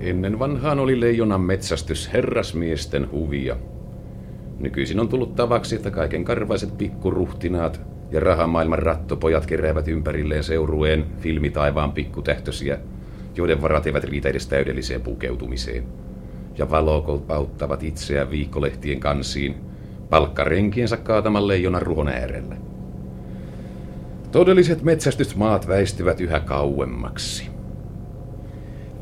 Ennen vanhaan oli leijonan metsästys herrasmiesten huvia. Nykyisin on tullut tavaksi, että kaiken karvaiset pikkuruhtinaat ja rahamaailman rattopojat keräävät ympärilleen seurueen filmitaivaan pikkutähtösiä, joiden varat eivät riitä edes täydelliseen pukeutumiseen. Ja valokot auttavat itseään viikkolehtien kansiin, palkkarenkiensä kaataman leijonan ruhon äärellä. Todelliset metsästysmaat väistyvät yhä kauemmaksi.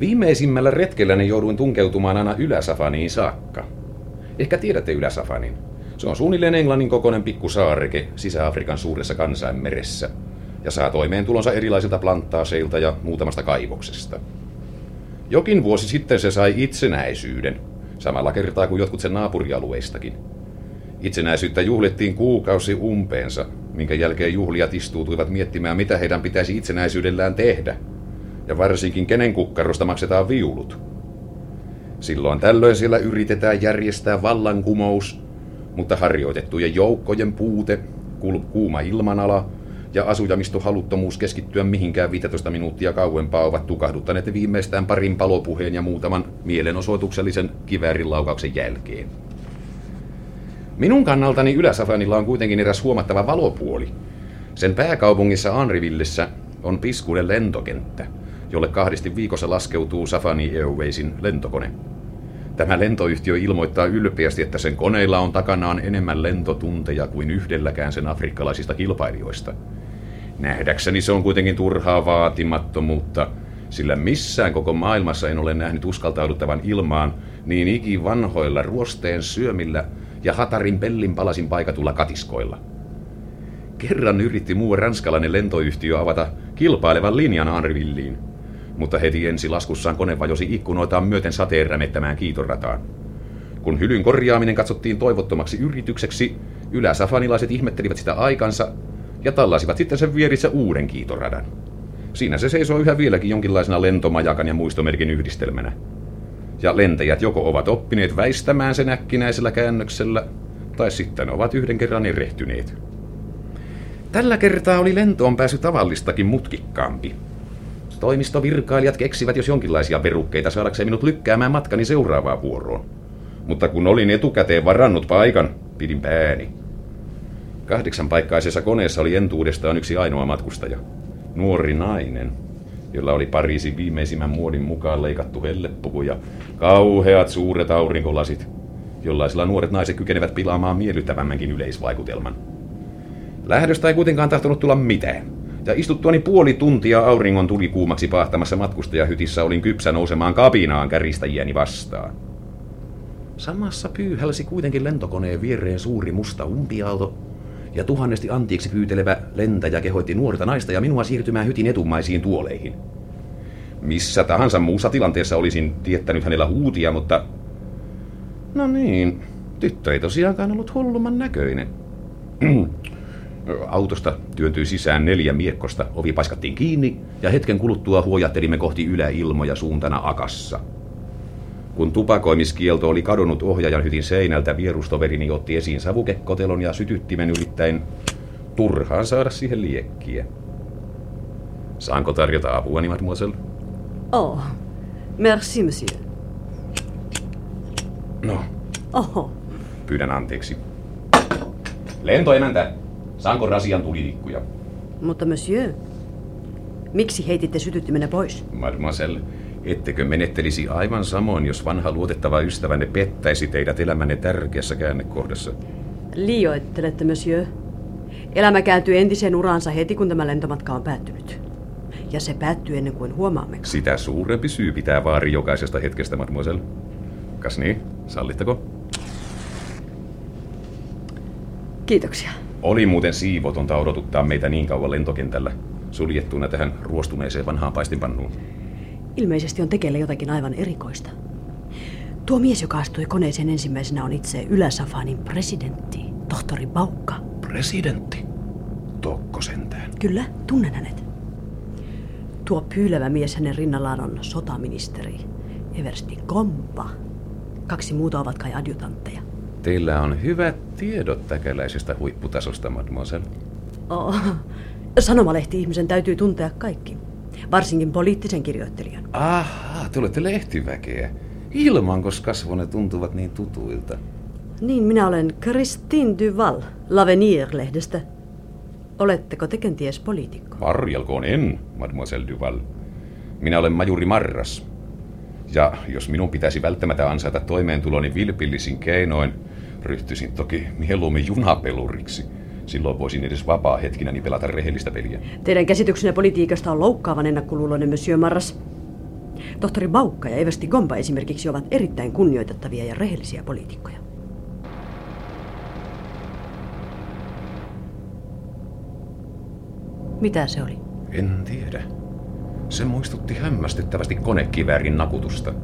Viimeisimmällä retkelläni jouduin tunkeutumaan aina Yläsafaniin saakka. Ehkä tiedätte Yläsafanin. Se on suunnilleen Englannin kokoinen pikkusaareke Sisä-Afrikan suuressa kansainmeressä ja saa toimeentulonsa erilaisilta planttaaseilta ja muutamasta kaivoksesta. Jokin vuosi sitten se sai itsenäisyyden, samalla kertaa kuin jotkut sen naapurialueistakin. Itsenäisyyttä juhlittiin kuukausi umpeensa, minkä jälkeen juhlijat istuutuivat miettimään, mitä heidän pitäisi itsenäisyydellään tehdä, ja varsinkin kenen kukkarosta maksetaan viulut. Silloin tällöin siellä yritetään järjestää vallankumous, mutta harjoitettujen joukkojen puute, kuuma ilmanala ja asujamistohaluttomuus keskittyä mihinkään 15 minuuttia kauempaa ovat tukahduttaneet viimeistään parin palopuheen ja muutaman mielenosoituksellisen kiväärilaukauksen jälkeen. Minun kannaltani Yläsafanilla on kuitenkin eräs huomattava valopuoli. Sen pääkaupungissa Anrivillissä on piskuinen lentokenttä, jolle kahdesti viikossa laskeutuu Safani Airwaysin lentokone. Tämä lentoyhtiö ilmoittaa ylpeästi, että sen koneilla on takanaan enemmän lentotunteja kuin yhdelläkään sen afrikkalaisista kilpailijoista. Nähdäkseni se on kuitenkin turhaa vaatimattomuutta, sillä missään koko maailmassa en ole nähnyt uskaltauduttavan ilmaan niin iki vanhoilla ruosteen syömillä ja hatarin pellin palasin paikatulla katiskoilla. Kerran yritti muu ranskalainen lentoyhtiö avata kilpailevan linjan Anrivilliin, mutta heti ensi laskussaan kone vajosi ikkunoitaan myöten sateen rämettämään kiitorataan. Kun hylyn korjaaminen katsottiin toivottomaksi yritykseksi, yläsafanilaiset ihmettelivät sitä aikansa ja tallasivat sitten sen vierissä uuden kiitoradan. Siinä se seisoo yhä vieläkin jonkinlaisena lentomajakan ja muistomerkin yhdistelmänä. Ja lentäjät joko ovat oppineet väistämään sen äkkinäisellä käännöksellä, tai sitten ovat yhden kerran erehtyneet. Tällä kertaa oli lentoon pääsy tavallistakin mutkikkaampi. Toimistovirkailijat keksivät jos jonkinlaisia verukkeita saadakseen minut lykkäämään matkani seuraavaan vuoroon. Mutta kun olin etukäteen varannut paikan, pidin pääni. Kahdeksan paikkaisessa koneessa oli entuudestaan yksi ainoa matkustaja. Nuori nainen, jolla oli Pariisin viimeisimmän muodin mukaan leikattu hellepuku ja kauheat suuret aurinkolasit, jollaisilla nuoret naiset kykenevät pilaamaan miellyttävämmänkin yleisvaikutelman. Lähdöstä ei kuitenkaan tahtonut tulla mitään. Ja istuttuani puoli tuntia auringon tuli kuumaksi pahtamassa matkustajahytissä olin kypsä nousemaan kapinaan käristäjiäni vastaan. Samassa pyyhälsi kuitenkin lentokoneen viereen suuri musta umpiaalto, ja tuhannesti antiiksi pyytelevä lentäjä kehoitti nuorta naista ja minua siirtymään hytin etumaisiin tuoleihin. Missä tahansa muussa tilanteessa olisin tiettänyt hänellä huutia, mutta... No niin, tyttö ei tosiaankaan ollut hullumman näköinen. Autosta työntyi sisään neljä miekkosta, ovi paiskattiin kiinni ja hetken kuluttua huojattelimme kohti yläilmoja suuntana Akassa. Kun tupakoimiskielto oli kadonnut ohjaajan hytin seinältä, vierustoverini otti esiin savukekkotelon ja sytyttimen yrittäen turhaan saada siihen liekkiä. Saanko tarjota apua, mademoiselle? Oh, merci, monsieur. No, Oho, pyydän anteeksi. Lentoemäntä, saanko rasian tulitikkuja? mutta monsieur, miksi heititte sytyttimenne pois? Mademoiselle, ettekö menettelisi aivan samoin, jos vanha luotettava ystävänne pettäisi teidät elämänne tärkeässä käännekohdassa? Liioittelette, monsieur. Elämä kääntyy entiseen uraansa heti, kun tämä lentomatka on päättynyt. Ja se päättyy ennen kuin huomaamme. Sitä suurempi syy pitää vaari jokaisesta hetkestä, mademoiselle. Kas niin, sallittako? Kiitoksia. Oli muuten siivotonta odotuttaa meitä niin kauan lentokentällä, suljettuna tähän ruostuneeseen vanhaan paistinpannuun. Ilmeisesti on tekeillä jotakin aivan erikoista. Tuo mies, joka astui koneeseen ensimmäisenä, on itse Yläsafanin presidentti, tohtori Baukka. Presidentti? Tokko sentään. Kyllä, tunnen hänet. Tuo pyylevä mies hänen rinnallaan on sotaministeri, Eversti Kompa. Kaksi muuta ovat kai adjutantteja. Teillä on hyvät tiedot täkäläisestä huipputasosta, mademoiselle. Oh, sanomalehti-ihmisen täytyy tuntea kaikki. Varsinkin poliittisen kirjoittelijan. Aha, te olette lehtiväkeä. Ilmankos kasvonne tuntuvat niin tutuilta. Niin, minä olen Christine Duval, L'Avenir-lehdestä. Oletteko te kenties poliitikko? Varjelkoon en, mademoiselle Duval. Minä olen majuri Marras. Ja jos minun pitäisi välttämättä ansaita toimeentuloni vilpillisin keinoin, ryhtyisin toki mieluummin junapeluriksi. Silloin voisin edes vapaa hetkinäni pelata rehellistä peliä. Teidän käsityksenne politiikasta on loukkaavan ennakkoluuloinen, Monsieur Marras. Tohtori Baukka ja Eversti Gomba esimerkiksi ovat erittäin kunnioitettavia ja rehellisiä poliitikkoja. Mitä se oli? En tiedä. Se muistutti hämmästyttävästi konekiväärin nakutusta.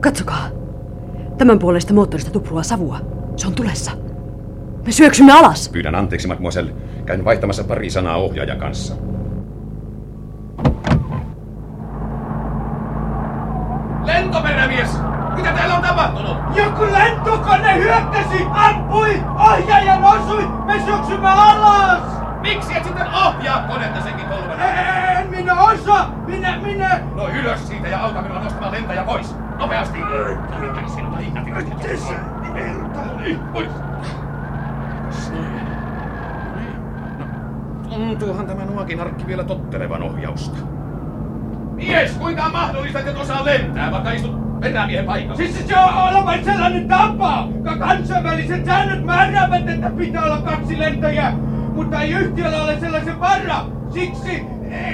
Katsokaa! Tämän puolesta moottorista tupruaa savua. Se on tulessa. Me syöksymme alas! Pyydän anteeksi, mademoiselle. Käyn vaihtamassa pari sanaa ohjaajan kanssa. Lentoperämies! Mitä täällä on tapahtunut? Joku lentokone hyökkäsi, ampui, ohjaajan osui, me syöksymme alas! Miksi et sitten ohjaa konetta senkin tolvena? En minä osaa, minä, minä... No ylös siitä ja auta minua nostamaan lentäjä pois. Nopeasti! Mikä sinulta Niin, pois. Tuntuuhan tämä nuokin arkki vielä tottelevan ohjausta. Mies, kuinka on mahdollista, että et osaa lentää, vaikka istut perämiehen paikalla? Siis se on olevan sellainen tapa! Ka- Kansainväliset säännöt määräävät, että pitää olla kaksi lentäjää, mutta ei yhtiöllä ole sellaisen varra! Siksi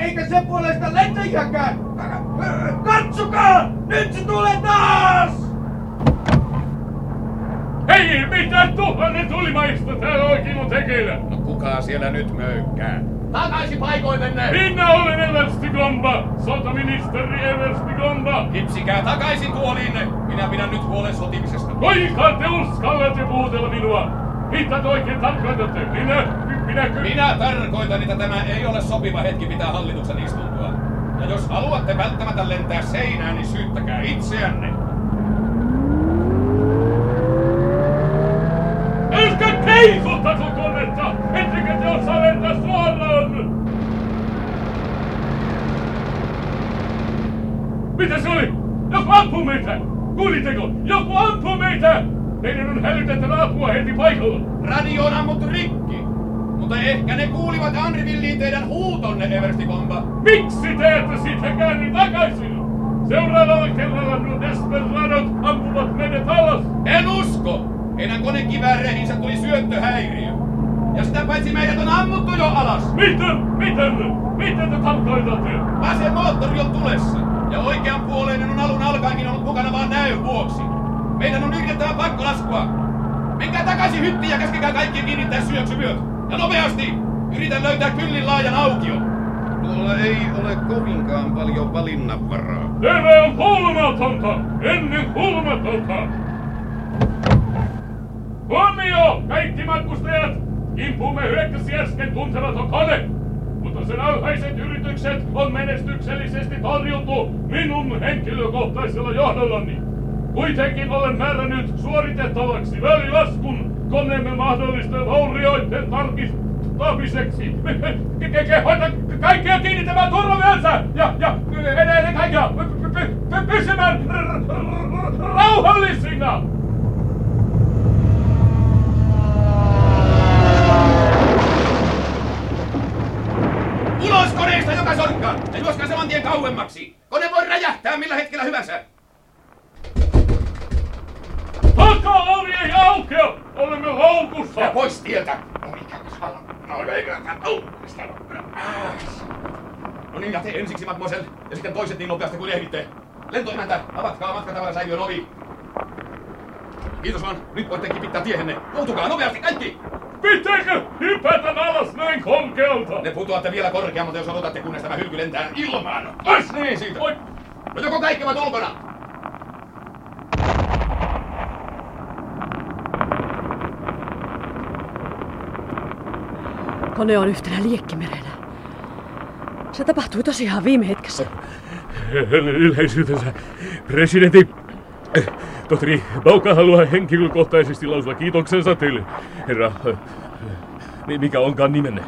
eikä sen puolesta lentäjäkään! Katsokaa! Nyt se tulee taas! Hei, mitä tuhannen tulimaista täällä oikein on tekeillä? No kuka siellä nyt möykkää? Takaisin paikoillenne! Minä olen Eversti Gomba, sotaministeri Eversti Gomba. Kipsikää takaisin tuoliinne! Minä pidän nyt huolen sotimisesta. Kuinka te uskallatte puhutella minua? Mitä te oikein tarkoitatte? Minä, minäkö? Minä tarkoitan, että tämä ei ole sopiva hetki pitää hallituksen istuntoa. Ja jos haluatte välttämättä lentää seinään, niin syyttäkää itseänne. Älkää keisottako konetta! Ettekö te osaa lentää suoraan? Mitä se oli? Joku ampuu meitä! Kuulitteko? Joku ampuu meitä! Meidän on hälytettävä apua heti paikalla! Radio on ammuttu rikki. Mutta ehkä ne kuulivat Anrivilliin teidän huutonne, Eversti Bomba. Miksi te ette siitä käänny takaisin? Seuraavalla kerralla nuo desperadot ampuvat meidät alas! En usko! Heidän konekivääreihinsä tuli syöttöhäiriö. Ja sitä paitsi meidät on ammuttu jo alas. Miten? Miten? Miten te tarkoitatte? Vasen moottori on tulessa. Ja oikean puoleinen on alun alkaenkin ollut mukana vaan näön vuoksi. Meidän on yritettävä pakkolaskua. Menkää takaisin hyttiin ja käskekää kaikkien kiinnittää syöksyvyöt. Ja nopeasti! Yritän löytää kyllin laajan aukio. Tuolla ei ole kovinkaan paljon valinnanvaraa. Tämä on kuulumatonta! Ennen kuulumatonta! Huomio, kaikki matkustajat! Kimpumme hyökkäsi äsken tuntematon kone! Mutta sen alhaiset yritykset on menestyksellisesti torjuttu minun henkilökohtaisella johdollani. Kuitenkin olen määrännyt suoritettavaksi välilaskun koneemme mahdollisten vaurioiden tarkistamiseksi. Kehoita kaikkia kiinnittämään turvavyönsä ja, ja py- py- pysymään rauhallisina! Ulos koneesta joka sorkka! Ja juoskaa saman tien kauemmaksi! Kone voi räjähtää millä hetkellä hyvänsä! Taka-ovi ei aukea! Olemme loukussa! Ja pois tieltä! No niin, ja te ensiksi, mademoiselle, ja sitten toiset niin nopeasti kuin ehditte. Lentoimäntä, avatkaa matkatavarasäiliön ovi. Kiitos vaan, nyt voitte kipittää tiehenne. Joutukaa nopeasti kaikki! Pitääkö hypätä alas näin korkealta? Ne putoatte vielä korkeammalta, jos odotatte, kunnes tämä hylky lentää ilmaan. As niin siitä! Oi, No joko kaikki ovat ulkona? Kone on yhtenä liekkimerenä. Se tapahtui tosiaan viime hetkessä. Yleisyytensä presidentti tohtori Bauka haluaa henkilökohtaisesti lausua kiitoksensa teille, herra. eh, Mikä onkaan nimenne?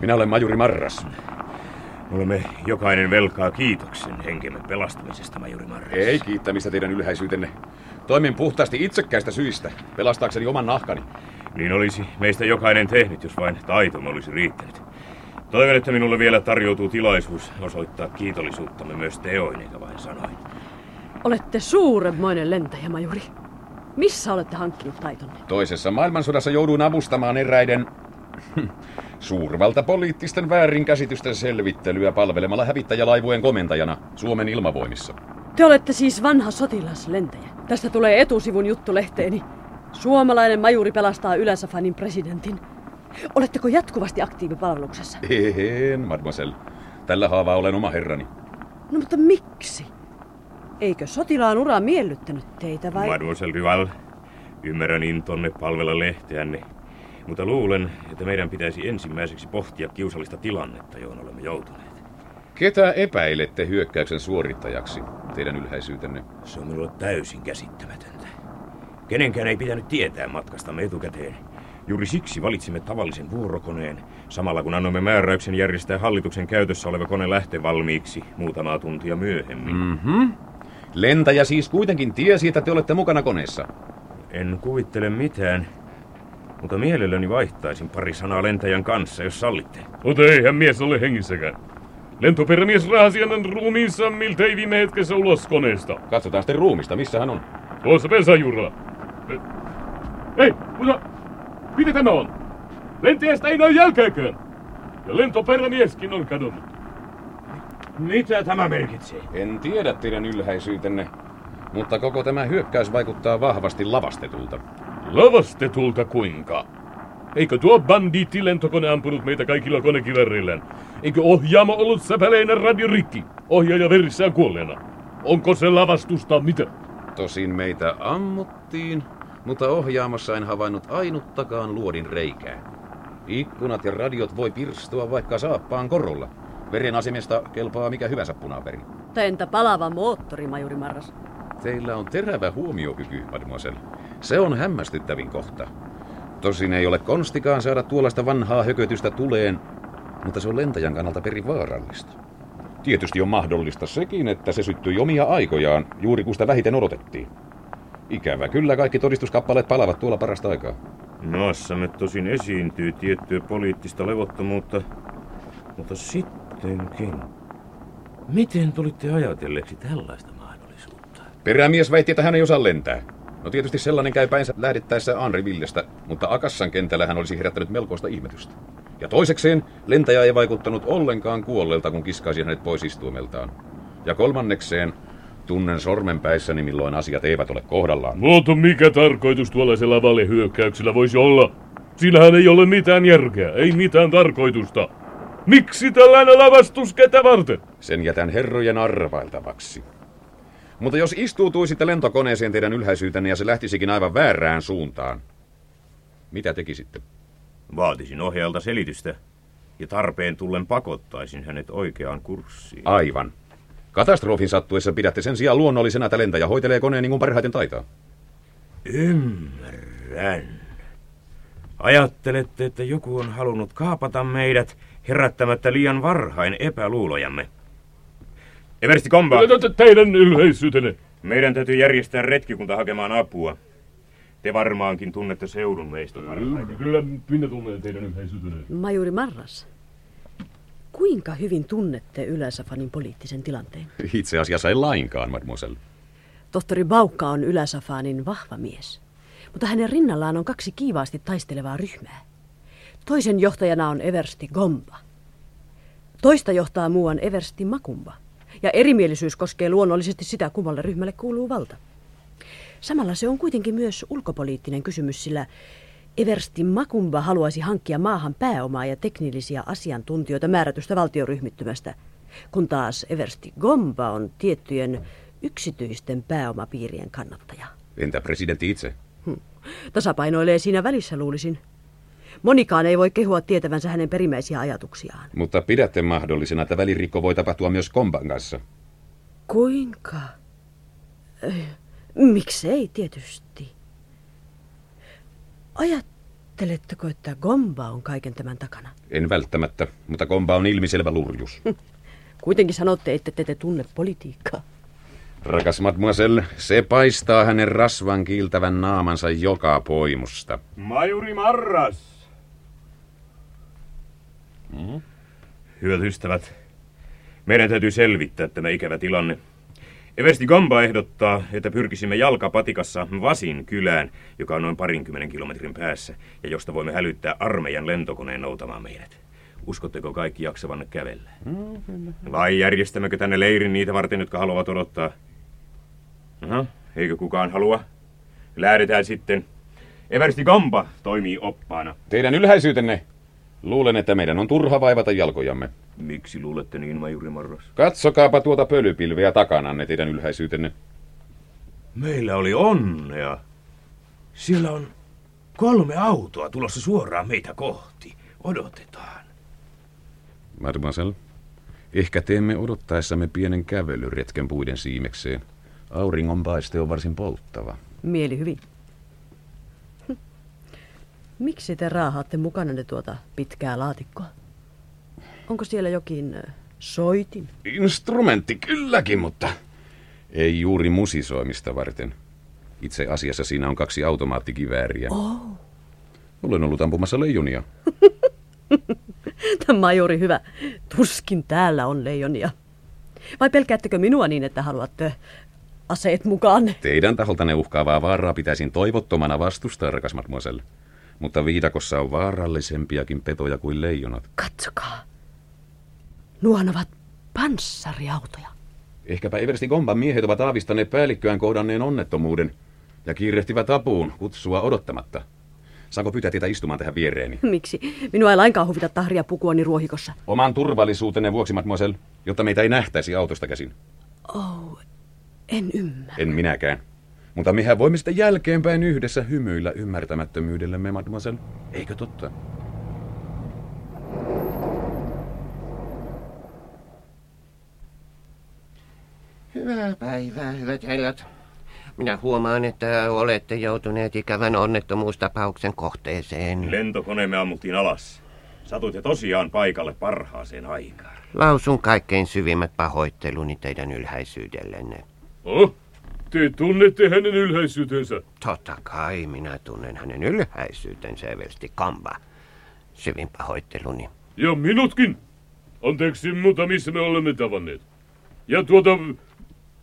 Minä olen majuri Marras. Olemme jokainen velkaa kiitoksen henkemme pelastamisesta, majuri Marras. Ei kiittämistä teidän ylhäisyytenne. Toimin puhtaasti itsekkäistä syistä, pelastaakseni oman nahkani. Niin olisi meistä jokainen tehnyt, jos vain taitomme olisi riittänyt. Toivon, että minulle vielä tarjoutuu tilaisuus osoittaa kiitollisuuttamme myös teoin, eikä vain sanoin. Olette suuremmoinen lentäjä, majuri. Missä olette hankkinut taitonne? Toisessa maailmansodassa jouduin avustamaan eräiden suurvalta poliittisten väärinkäsitysten selvittelyä palvelemalla hävittäjälaivueen komentajana Suomen ilmavoimissa. Te olette siis vanha sotilaslentäjä. Tästä tulee etusivun juttu lehteeni. Suomalainen majuri pelastaa Yläsafanin presidentin. Oletteko jatkuvasti aktiivipalveluksessa? En, mademoiselle. Tällä haavaa olen oma herrani. No mutta miksi? Eikö sotilaan ura miellyttänyt teitä vai? Mademoiselle Duval, ymmärrän intonne palvella lehteänne, mutta luulen, että meidän pitäisi ensimmäiseksi pohtia kiusallista tilannetta, johon olemme joutuneet. Ketä epäilette hyökkäyksen suorittajaksi, teidän ylhäisyytenne? Se on minulle täysin käsittämätöntä. Kenenkään ei pitänyt tietää matkastamme etukäteen. Juuri siksi valitsimme tavallisen vuorokoneen, samalla kun annoimme määräyksen järjestää hallituksen käytössä oleva kone lähtee valmiiksi muutamaa tuntia myöhemmin. Mhm. Lentäjä siis kuitenkin tiesi, että te olette mukana koneessa. En kuvittele mitään, mutta mielelläni vaihtaisin pari sanaa lentäjän kanssa, jos sallitte. Mutta eihän mies ole hengissäkään. Lentoperämies rahasi hänen ruumiinsa miltei viime hetkessä ulos koneesta. Katsotaan sitten ruumista, missä hän on. Tuossa pesajuralla. Ei, mutta mitä tämä on? Lentäjästä ei näy jälkeäkään. Ja lentoperämieskin on kadonnut. Mitä tämä merkitsee? En tiedä teidän ylhäisyytenne, mutta koko tämä hyökkäys vaikuttaa vahvasti lavastetulta. Lavastetulta kuinka? Eikö tuo bandiitti lentokone ampunut meitä kaikilla konekivärillään? Eikö ohjaamo ollut säpäleinen radiorikki? Ohjaaja verissään kuolleena. Onko se lavastusta mitä? Tosin meitä ammuttiin, mutta ohjaamossa en havainnut ainuttakaan luodin reikää. Ikkunat ja radiot voi pirstua vaikka saappaan korolla. Veren asemesta kelpaa mikä hyvänsä punaperi. Tai entä palava moottori, majuri Marras? Teillä on terävä huomiokyky, mademoiselle. Se on hämmästyttävin kohta. Tosin ei ole konstikaan saada tuollaista vanhaa hökötystä tuleen, mutta se on lentäjän kannalta perin vaarallista. Tietysti on mahdollista sekin, että se syttyi omia aikojaan, juuri kun sitä vähiten odotettiin. Ikävä kyllä kaikki todistuskappaleet palavat tuolla parasta aikaa. Maassamme tosin esiintyy tiettyä poliittista levottomuutta, mutta sittenkin. Miten tulitte ajatelleeksi tällaista mahdollisuutta? Perämies väitti, että hän ei osaa lentää. No tietysti sellainen käy päinsä lähdettäessä Anri Villestä, mutta Akassan kentällä hän olisi herättänyt melkoista ihmetystä. Ja toisekseen, lentäjä ei vaikuttanut ollenkaan kuolleelta, kun kiskaisi hänet pois istuimeltaan. Ja kolmannekseen, tunnen sormenpäissäni, milloin asiat eivät ole kohdallaan. Mutta mikä tarkoitus tuollaisella valehyökkäyksellä voisi olla? Sillähän ei ole mitään järkeä, ei mitään tarkoitusta. Miksi tällainen lavastus ketä varten? Sen jätän herrojen arvailtavaksi. Mutta jos istuutuisitte lentokoneeseen teidän ylhäisyytenne ja se lähtisikin aivan väärään suuntaan, mitä tekisitte? Vaatisin ohjaajalta selitystä ja tarpeen tullen pakottaisin hänet oikeaan kurssiin. Aivan. Katastrofin sattuessa pidätte sen sijaan luonnollisena, että lentäjä hoitelee koneen niin kuin parhaiten taitaa. Ymmärrän. Ajattelette, että joku on halunnut kaapata meidät herättämättä liian varhain epäluulojamme. Eversti Komba, Teidän ylheisyytenne. meidän täytyy järjestää retkikunta hakemaan apua. Te varmaankin tunnette seudun meistä parhaiten. Kyllä minä tunnen teidän ylheisyytenne. Majuri Marras, kuinka hyvin tunnette Yläsafanin poliittisen tilanteen? Itse asiassa ei lainkaan, mademoiselle. Tohtori Baukka on Yläsafanin vahva mies, mutta hänen rinnallaan on kaksi kiivaasti taistelevaa ryhmää. Toisen johtajana on Eversti Gomba. Toista johtaa muuan Eversti Makumba. Ja erimielisyys koskee luonnollisesti sitä, kummalle ryhmälle kuuluu valta. Samalla se on kuitenkin myös ulkopoliittinen kysymys, sillä Eversti Makumba haluaisi hankkia maahan pääomaa ja teknillisiä asiantuntijoita määrätystä valtioryhmittymästä, kun taas Eversti Gomba on tiettyjen yksityisten pääomapiirien kannattaja. Entä presidentti itse? Hm. Tasapainoilee siinä välissä, luulisin. Monikaan ei voi kehua tietävänsä hänen perimmäisiä ajatuksiaan. Mutta pidätte mahdollisena, että välirikko voi tapahtua myös Komban kanssa. Kuinka? Eh, Miksei tietysti. Ajatteletteko, että Gomba on kaiken tämän takana? En välttämättä, mutta Komba on ilmiselvä lurjus. Kuitenkin sanotte, että te, te tunne politiikkaa. Rakas mademoiselle, se paistaa hänen rasvan kiiltävän naamansa joka poimusta. Majuri Marras! Mm? Hyvät ystävät, meidän täytyy selvittää tämä ikävä tilanne. Eversti Gamba ehdottaa, että pyrkisimme jalkapatikassa Vasin kylään, joka on noin parinkymmenen kilometrin päässä, ja josta voimme hälyttää armeijan lentokoneen noutamaan meidät. Uskotteko kaikki jaksavanne kävellä? Vai järjestämmekö tänne leirin niitä varten, jotka haluavat odottaa? Aha, eikö kukaan halua? Lähdetään sitten. Eversti Gamba toimii oppaana. Teidän ylhäisyytenne. Luulen, että meidän on turha vaivata jalkojamme. Miksi luulette niin, majuri Marras? Katsokaapa tuota pölypilveä takananne, teidän ylhäisyytenne. Meillä oli onnea. Siellä on kolme autoa tulossa suoraan meitä kohti. Odotetaan. Mademoiselle, ehkä teemme odottaessamme pienen kävelyretken puiden siimekseen. Auringonpaiste on varsin polttava. Mieli hyvin. Miksi te raahaatte mukananne tuota pitkää laatikkoa? Onko siellä jokin soitin? Instrumentti kylläkin, mutta ei juuri musisoimista varten. Itse asiassa siinä on kaksi automaattikivääriä. Oh. Olen ollut ampumassa leijonia. Tämä on juuri hyvä. Tuskin täällä on leijonia. Vai pelkäättekö minua niin, että haluatte aseet mukaan? Teidän taholtanne uhkaavaa vaaraa pitäisin toivottomana vastustaa, rakas mademoiselle. Mutta viidakossa on vaarallisempiakin petoja kuin leijonat. Katsokaa. Nuohan ovat panssariautoja. Ehkäpä Eversti Gomban miehet ovat aavistaneet päällikköään kohdanneen onnettomuuden ja kiirehtivät apuun kutsua odottamatta. Saanko pyytää teitä istumaan tähän viereeni? Miksi? Minua ei lainkaan huvita tahria pukuani ruohikossa. Oman turvallisuutenne vuoksi, mademoiselle, jotta meitä ei nähtäisi autosta käsin. Oh, en ymmärrä. En minäkään. Mutta mehän voimme sitten jälkeenpäin yhdessä hymyillä ymmärtämättömyydellemme, mademoiselle. Eikö totta? Hyvää päivää, hyvät herrat. Minä huomaan, että olette joutuneet ikävän onnettomuustapauksen kohteeseen. Lentokoneemme ammuttiin alas. Satuitte tosiaan paikalle parhaaseen aikaan. Lausun kaikkein syvimmät pahoitteluni teidän ylhäisyydellenne. Oh, te tunnette hänen ylhäisyytensä. Totta kai minä tunnen hänen ylhäisyytensä Eversti Kamba. Syvin pahoitteluni. Ja minutkin. Anteeksi, mutta missä me olemme tavanneet? Ja tuota,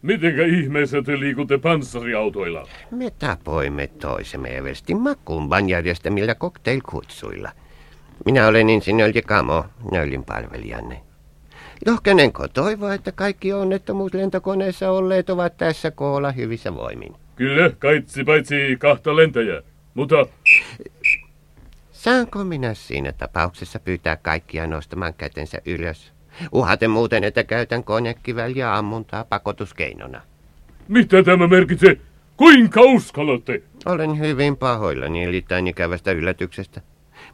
mitenkä ihmeessä te liikutte panssariautoilla? Me tapoimme toisemme Eversti Makumban järjestämillä cocktailkutsuilla. Minä olen insinööri Kamo, Nöllin palvelijanne. Lohkenenko toivoa, että kaikki onnettomuuslentokoneessa olleet ovat tässä koolla hyvissä voimin? Kyllä, kaitsi paitsi kahta lentäjää. Mutta Saanko minä siinä tapauksessa pyytää kaikkia nostamaan kätensä ylös? Uhaten muuten, että käytän konekiväliä ammuntaa pakotuskeinona. mitä tämä merkitsee? Kuinka uskallatte? Olen hyvin pahoillani erittäin ikävästä yllätyksestä.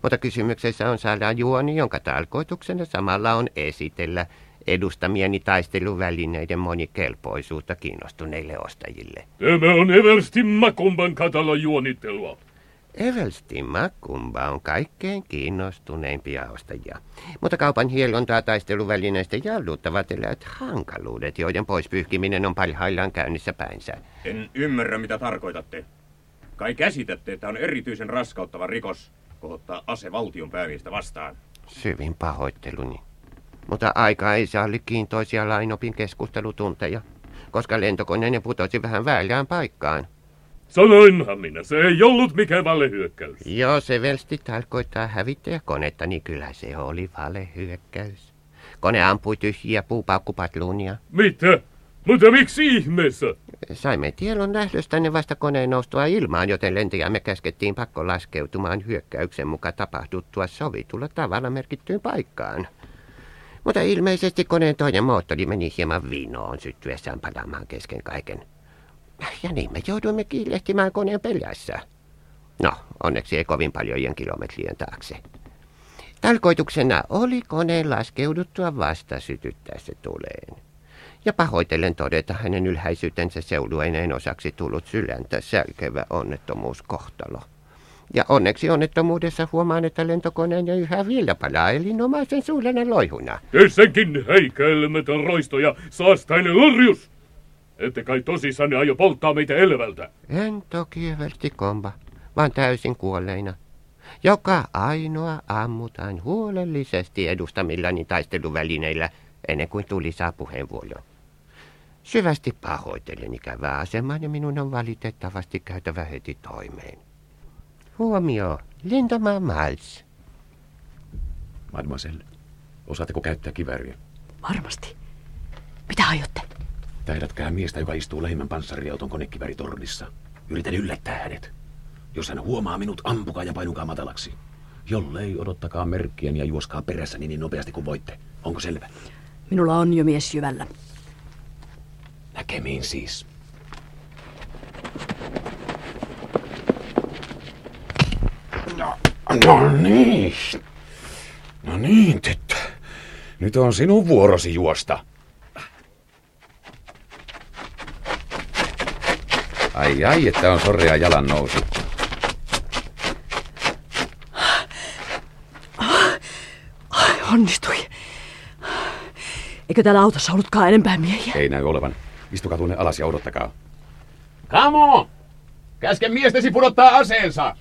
Mutta kysymyksessä on saada juoni, jonka tarkoituksena samalla on esitellä edustamieni taisteluvälineiden monikelpoisuutta kiinnostuneille ostajille. Tämä on Eversti Makumban katala juonittelua. Eversti Makumba on kaikkein kiinnostuneimpia ostajia. Mutta kaupan hielontaa taisteluvälineistä jalluttavat eläät hankaluudet, joiden poispyyhkiminen on parhaillaan käynnissä päinsä. En ymmärrä, mitä tarkoitatte. Kai käsitätte, että on erityisen raskauttava rikos kohottaa ase valtion päämiestä vastaan. Syvin pahoitteluni. Mutta aika ei salli kiintoisia lainopin keskustelutunteja, koska lentokoneeni putosi vähän väärään paikkaan. Sanoinhan minä, se ei ollut mikään valehyökkäys. Jos Eversti tarkoittaa hävittäjäkonetta, niin kyllä se oli valehyökkäys. Kone ampui tyhjiä puupaukkupatluunia. Mitä? Mutta miksi ihmeessä? Saimme tiedon lähdöstänne vasta koneen noustua ilmaan, joten lentäjämme käskettiin pakko laskeutumaan hyökkäyksen mukaan tapahduttua sovitulla tavalla merkittyyn paikkaan. Mutta ilmeisesti koneen toinen moottori meni hieman vinoon syttyessään palamaan kesken kaiken. Ja niin me jouduimme kiilehtimään koneen pelässä. No, onneksi ei kovin paljon kilometrien taakse. Tarkoituksena oli koneen laskeuduttua vasta sytyttää se tuleen. Ja pahoitellen todeta hänen ylhäisyytensä seudueineen osaksi tullut sydäntä sälkevä onnettomuuskohtalo. Ja onneksi onnettomuudessa huomaan, että lentokoneen yhä vielä palaa elinomaisen suullinen loihuna. Tessenkin häikäilemätön roisto ja saastainen lurjus! Ette kai tosissanne aio polttaa meitä elävältä? En toki, Eversti Komba, vaan täysin kuolleina. Joka ainoa ammutaan huolellisesti edustamillani taisteluvälineillä ennen kuin tuli saa puheenvuoro. Syvästi pahoittelen ikävää asemaa ja minun on valitettavasti käytävä heti toimeen. Huomio, Lindomaa Miles. Mademoiselle, osaatteko käyttää kivääriä? Varmasti. Mitä aiotte? Tähdätkää miestä, joka istuu lähimmän panssariauton konekiväritornissa. Yritän yllättää hänet. Jos hän huomaa minut, ampukaa ja painukaa matalaksi. Jollei, odottakaa merkkiä ja juoskaa perässäni niin nopeasti kuin voitte. Onko selvä? Minulla on jo mies jyvällä. Näkemiin siis. No, no niin. No niin, tyttö. Nyt on sinun vuorosi juosta. Ai ai, että on sorea jalan nousu. Onnistui. Eikö täällä autossa ollutkaan enempää miehiä? Ei näy olevan. Istukaa tuonne alas ja odottakaa. Kamo! Käske miestesi pudottaa aseensa!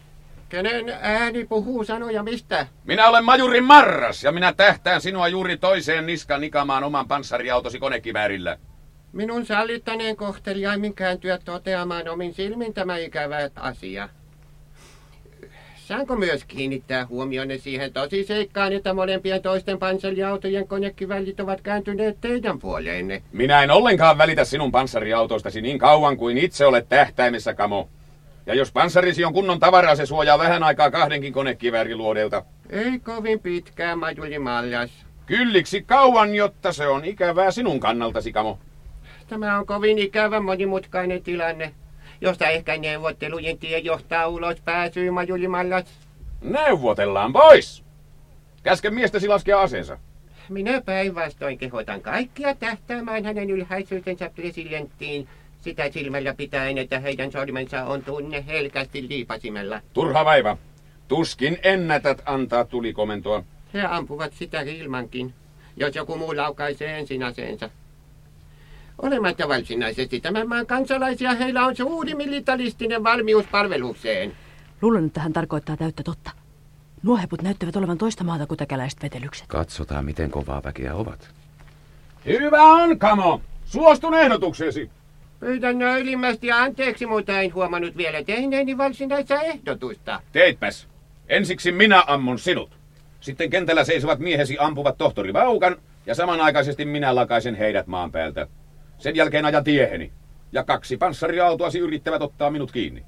Kenen ääni puhuu sanoja mistä? Minä olen majuri Marras ja minä tähtään sinua juuri toiseen niskan nikamaan oman panssariautosi konekiväärillä. Minun sallittaneen kohteliaimmin kääntyä toteamaan omin silmin tämä ikävä asia. Saanko myös kiinnittää huomionne siihen tosiseikkaan, että molempien toisten panssariautojen konekivällit ovat kääntyneet teidän puoleenne? Minä en ollenkaan välitä sinun panssariautoistasi niin kauan kuin itse olet tähtäimessä, Kamo. Ja jos panssarisi on kunnon tavaraa, se suojaa vähän aikaa kahdenkin konekivääriluodelta. Ei kovin pitkään, Majuli Maljas. Kylliksi kauan, jotta se on ikävää sinun kannaltasi, Kamo. Tämä on kovin ikävä monimutkainen tilanne, josta ehkä neuvottelujen tie johtaa ulos pääsyyn, Majuli Mallas. Neuvotellaan pois! Käske miestäsi laskea aseensa. Minä päinvastoin kehotan kaikkia tähtäämään hänen ylhäisyytensä presidenttiin sitä silmällä pitäen, että heidän sormensa on tunne helkästi liipasimella. Turha vaiva. Tuskin ennätät antaa tulikomentoa. He ampuvat sitä ilmankin, jos joku muu laukaisee ensin aseensa. Olematta varsinaisesti tämän maan kansalaisia, heillä on suuri militaristinen valmius palvelukseen. Luulen, että hän tarkoittaa täyttä totta. Nuo heput näyttävät olevan toista maata kuin täkäläiset vetelykset. Katsotaan, miten kovaa väkeä ovat. Hyvä on, Kamo! Suostun ehdotuksesi! Pyydän ylimmästi anteeksi, mutta en huomannut vielä tehneeni varsinaista ehdotusta. Teitpäs. Ensiksi minä ammun sinut. Sitten kentällä seisovat miehesi ampuvat tohtori Vaukan ja samanaikaisesti minä lakaisen heidät maan päältä. Sen jälkeen ajan tieheni. Ja kaksi panssariautoasi yrittävät ottaa minut kiinni.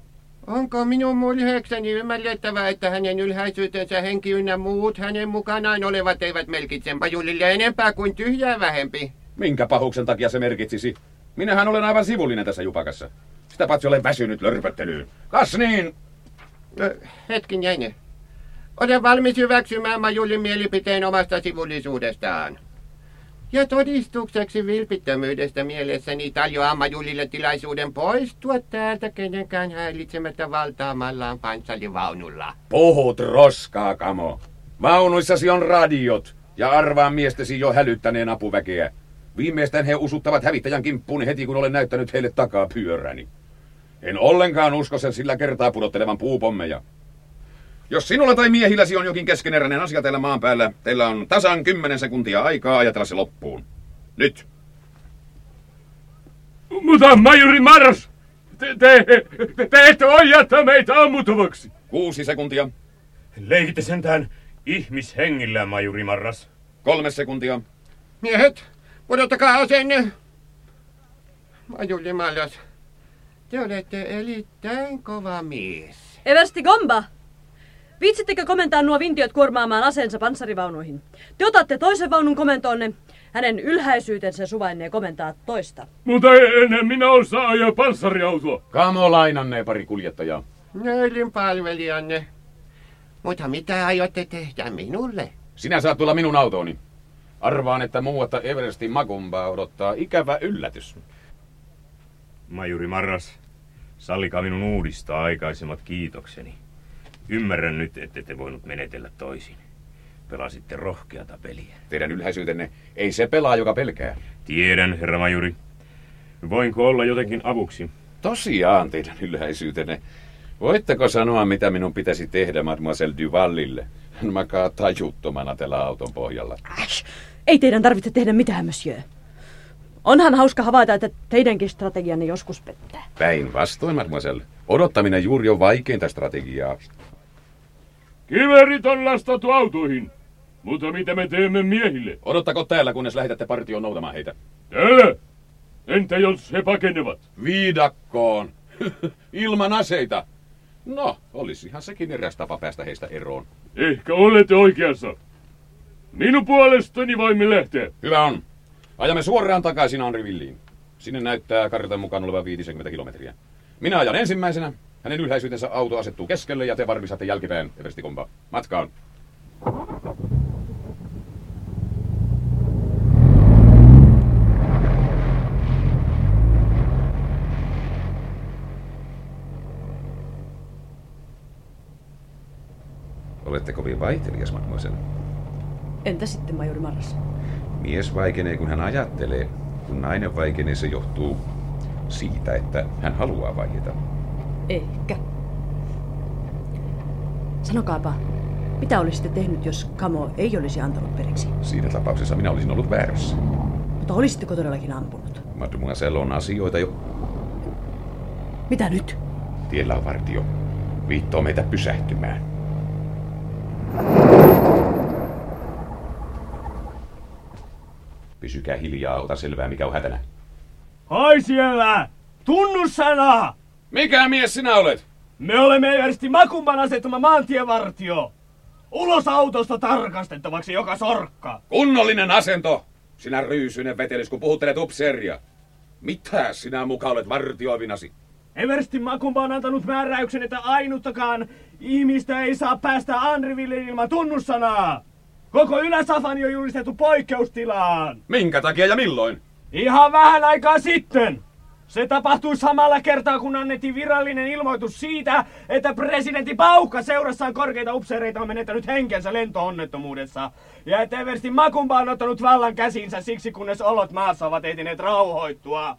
Onko minun murheekseni ymmärrettävä, että hänen ylhäisyytensä henki ynnä muut hänen mukanaan olevat eivät merkitse pajulille enempää kuin tyhjää vähempi? Minkä pahuksen takia se merkitsisi? Minähän olen aivan sivullinen tässä jupakassa. Sitä paitsi olen väsynyt lörpöttelyyn. Kas niin! Ö, hetkin jäine. Olen valmis hyväksymään Majulin mielipiteen omasta sivullisuudestaan. Ja todistukseksi vilpittömyydestä mielessäni tarjoaa Majulille tilaisuuden poistua täältä kenenkään häiritsemättä valtaamallaan panssarivaunulla. Puhut roskaa, Kamo. Vaunuissasi on radiot ja arvaan miestesi jo hälyttäneen apuväkeä. Viimeistään he usuttavat hävittäjän kimppuun heti, kun olen näyttänyt heille takaa pyöräni. En ollenkaan usko sen sillä kertaa pudottelevan puupommeja. Jos sinulla tai miehilläsi on jokin keskeneräinen asia täällä maan päällä, teillä on tasan 10 sekuntia aikaa ajatella se loppuun. Nyt. Mutta majuri Maras, te, te, te, te ette voi jättää meitä ammuttavaksi. Kuusi sekuntia. Leikitte sentään ihmishengillä, majuri Marras. Kolme sekuntia. Miehet, pudottakaa asenne. Majuli Maljas, te olette erittäin kova mies. Eversti Gomba! Viitsittekö komentaa nuo vintiöt kuormaamaan aseensa panssarivaunuihin? Te otatte toisen vaunun komentoonne. Hänen ylhäisyytensä suvainnee komentaa toista. Mutta en minä osaa ajaa panssariautoa. Kamo lainannee pari kuljettajaa. Nöylin palvelijanne. Mutta mitä aiotte tehdä minulle? Sinä saat tulla minun autooni. Arvaan, että muuta Everestin Makumbaa odottaa ikävä yllätys. Majuri Marras, sallikaa minun uudistaa aikaisemmat kiitokseni. Ymmärrän nyt, että te voinut menetellä toisin. Pelasitte rohkeata peliä. Teidän ylhäisyytenne ei se pelaa, joka pelkää. Tiedän, herra majuri. Voinko olla jotenkin avuksi? Tosiaan, teidän ylhäisyytenne. Voitteko sanoa, mitä minun pitäisi tehdä Mademoiselle Duvallille? Hän makaa tajuttomana tällä auton pohjalla. Äsh, ei teidän tarvitse tehdä mitään, monsieur. Onhan hauska havaita, että teidänkin strategianne joskus pettää. Päinvastoin, mademoiselle. Odottaminen juuri on vaikeinta strategiaa. Kiverit on lastattu autoihin. Mutta mitä me teemme miehille? Odottako täällä, kunnes lähetätte partioon noutamaan heitä? Täällä? Entä jos he pakenevat? Viidakkoon. Ilman aseita. No, olisihan sekin eräs tapa päästä heistä eroon. Ehkä olette oikeassa. Minun puolestani voimme lähteä. Hyvä on. Ajamme suoraan takaisin Henrivilliin. Sinne näyttää kartan mukaan olevan 50 kilometriä. Minä ajan ensimmäisenä. Hänen ylhäisyytensä auto asettuu keskelle ja te varmistatte jälkipään, Eversti Komba. Matkaan. Olette kovin vaihtelias, mademoiselle. Entä sitten, majori Marras? Mies vaikenee, kun hän ajattelee. Kun nainen vaikenee, se johtuu siitä, että hän haluaa vaieta. Ehkä. Sanokaapa, mitä olisitte tehnyt, jos Kamo ei olisi antanut periksi? Siinä tapauksessa minä olisin ollut väärässä. Mutta olisitteko todellakin ampunut? Mademoiselle on asioita jo. Mitä nyt? Tiellä on vartio. Viittoo meitä pysähtymään. Pysykää hiljaa, ota selvää mikä on hätänä. Hai siellä! Tunnussana! Mikä mies sinä olet? Me olemme Eversti Makumban asettama maantievartio. Ulos autosta tarkastettavaksi joka sorkka. Kunnollinen asento! Sinä ryysyinen vetelis, kun puhuttelet upseeria. Mitä sinä muka olet vartioivinasi? Eversti Makumba on antanut määräyksen, että ainuttakaan ihmistä ei saa päästä Anriville ilman tunnussanaa. Koko Ylä-Safani on julistettu poikkeustilaan. Minkä takia ja milloin? Ihan vähän aikaa sitten. Se tapahtui samalla kertaa, kun annettiin virallinen ilmoitus siitä, että presidentti Paukka seurassaan korkeita upseereita on menettänyt henkensä lentoonnettomuudessa. Ja että Eversti Makumba on ottanut vallan käsinsä siksi, kunnes olot maassa ovat ehtineet rauhoittua.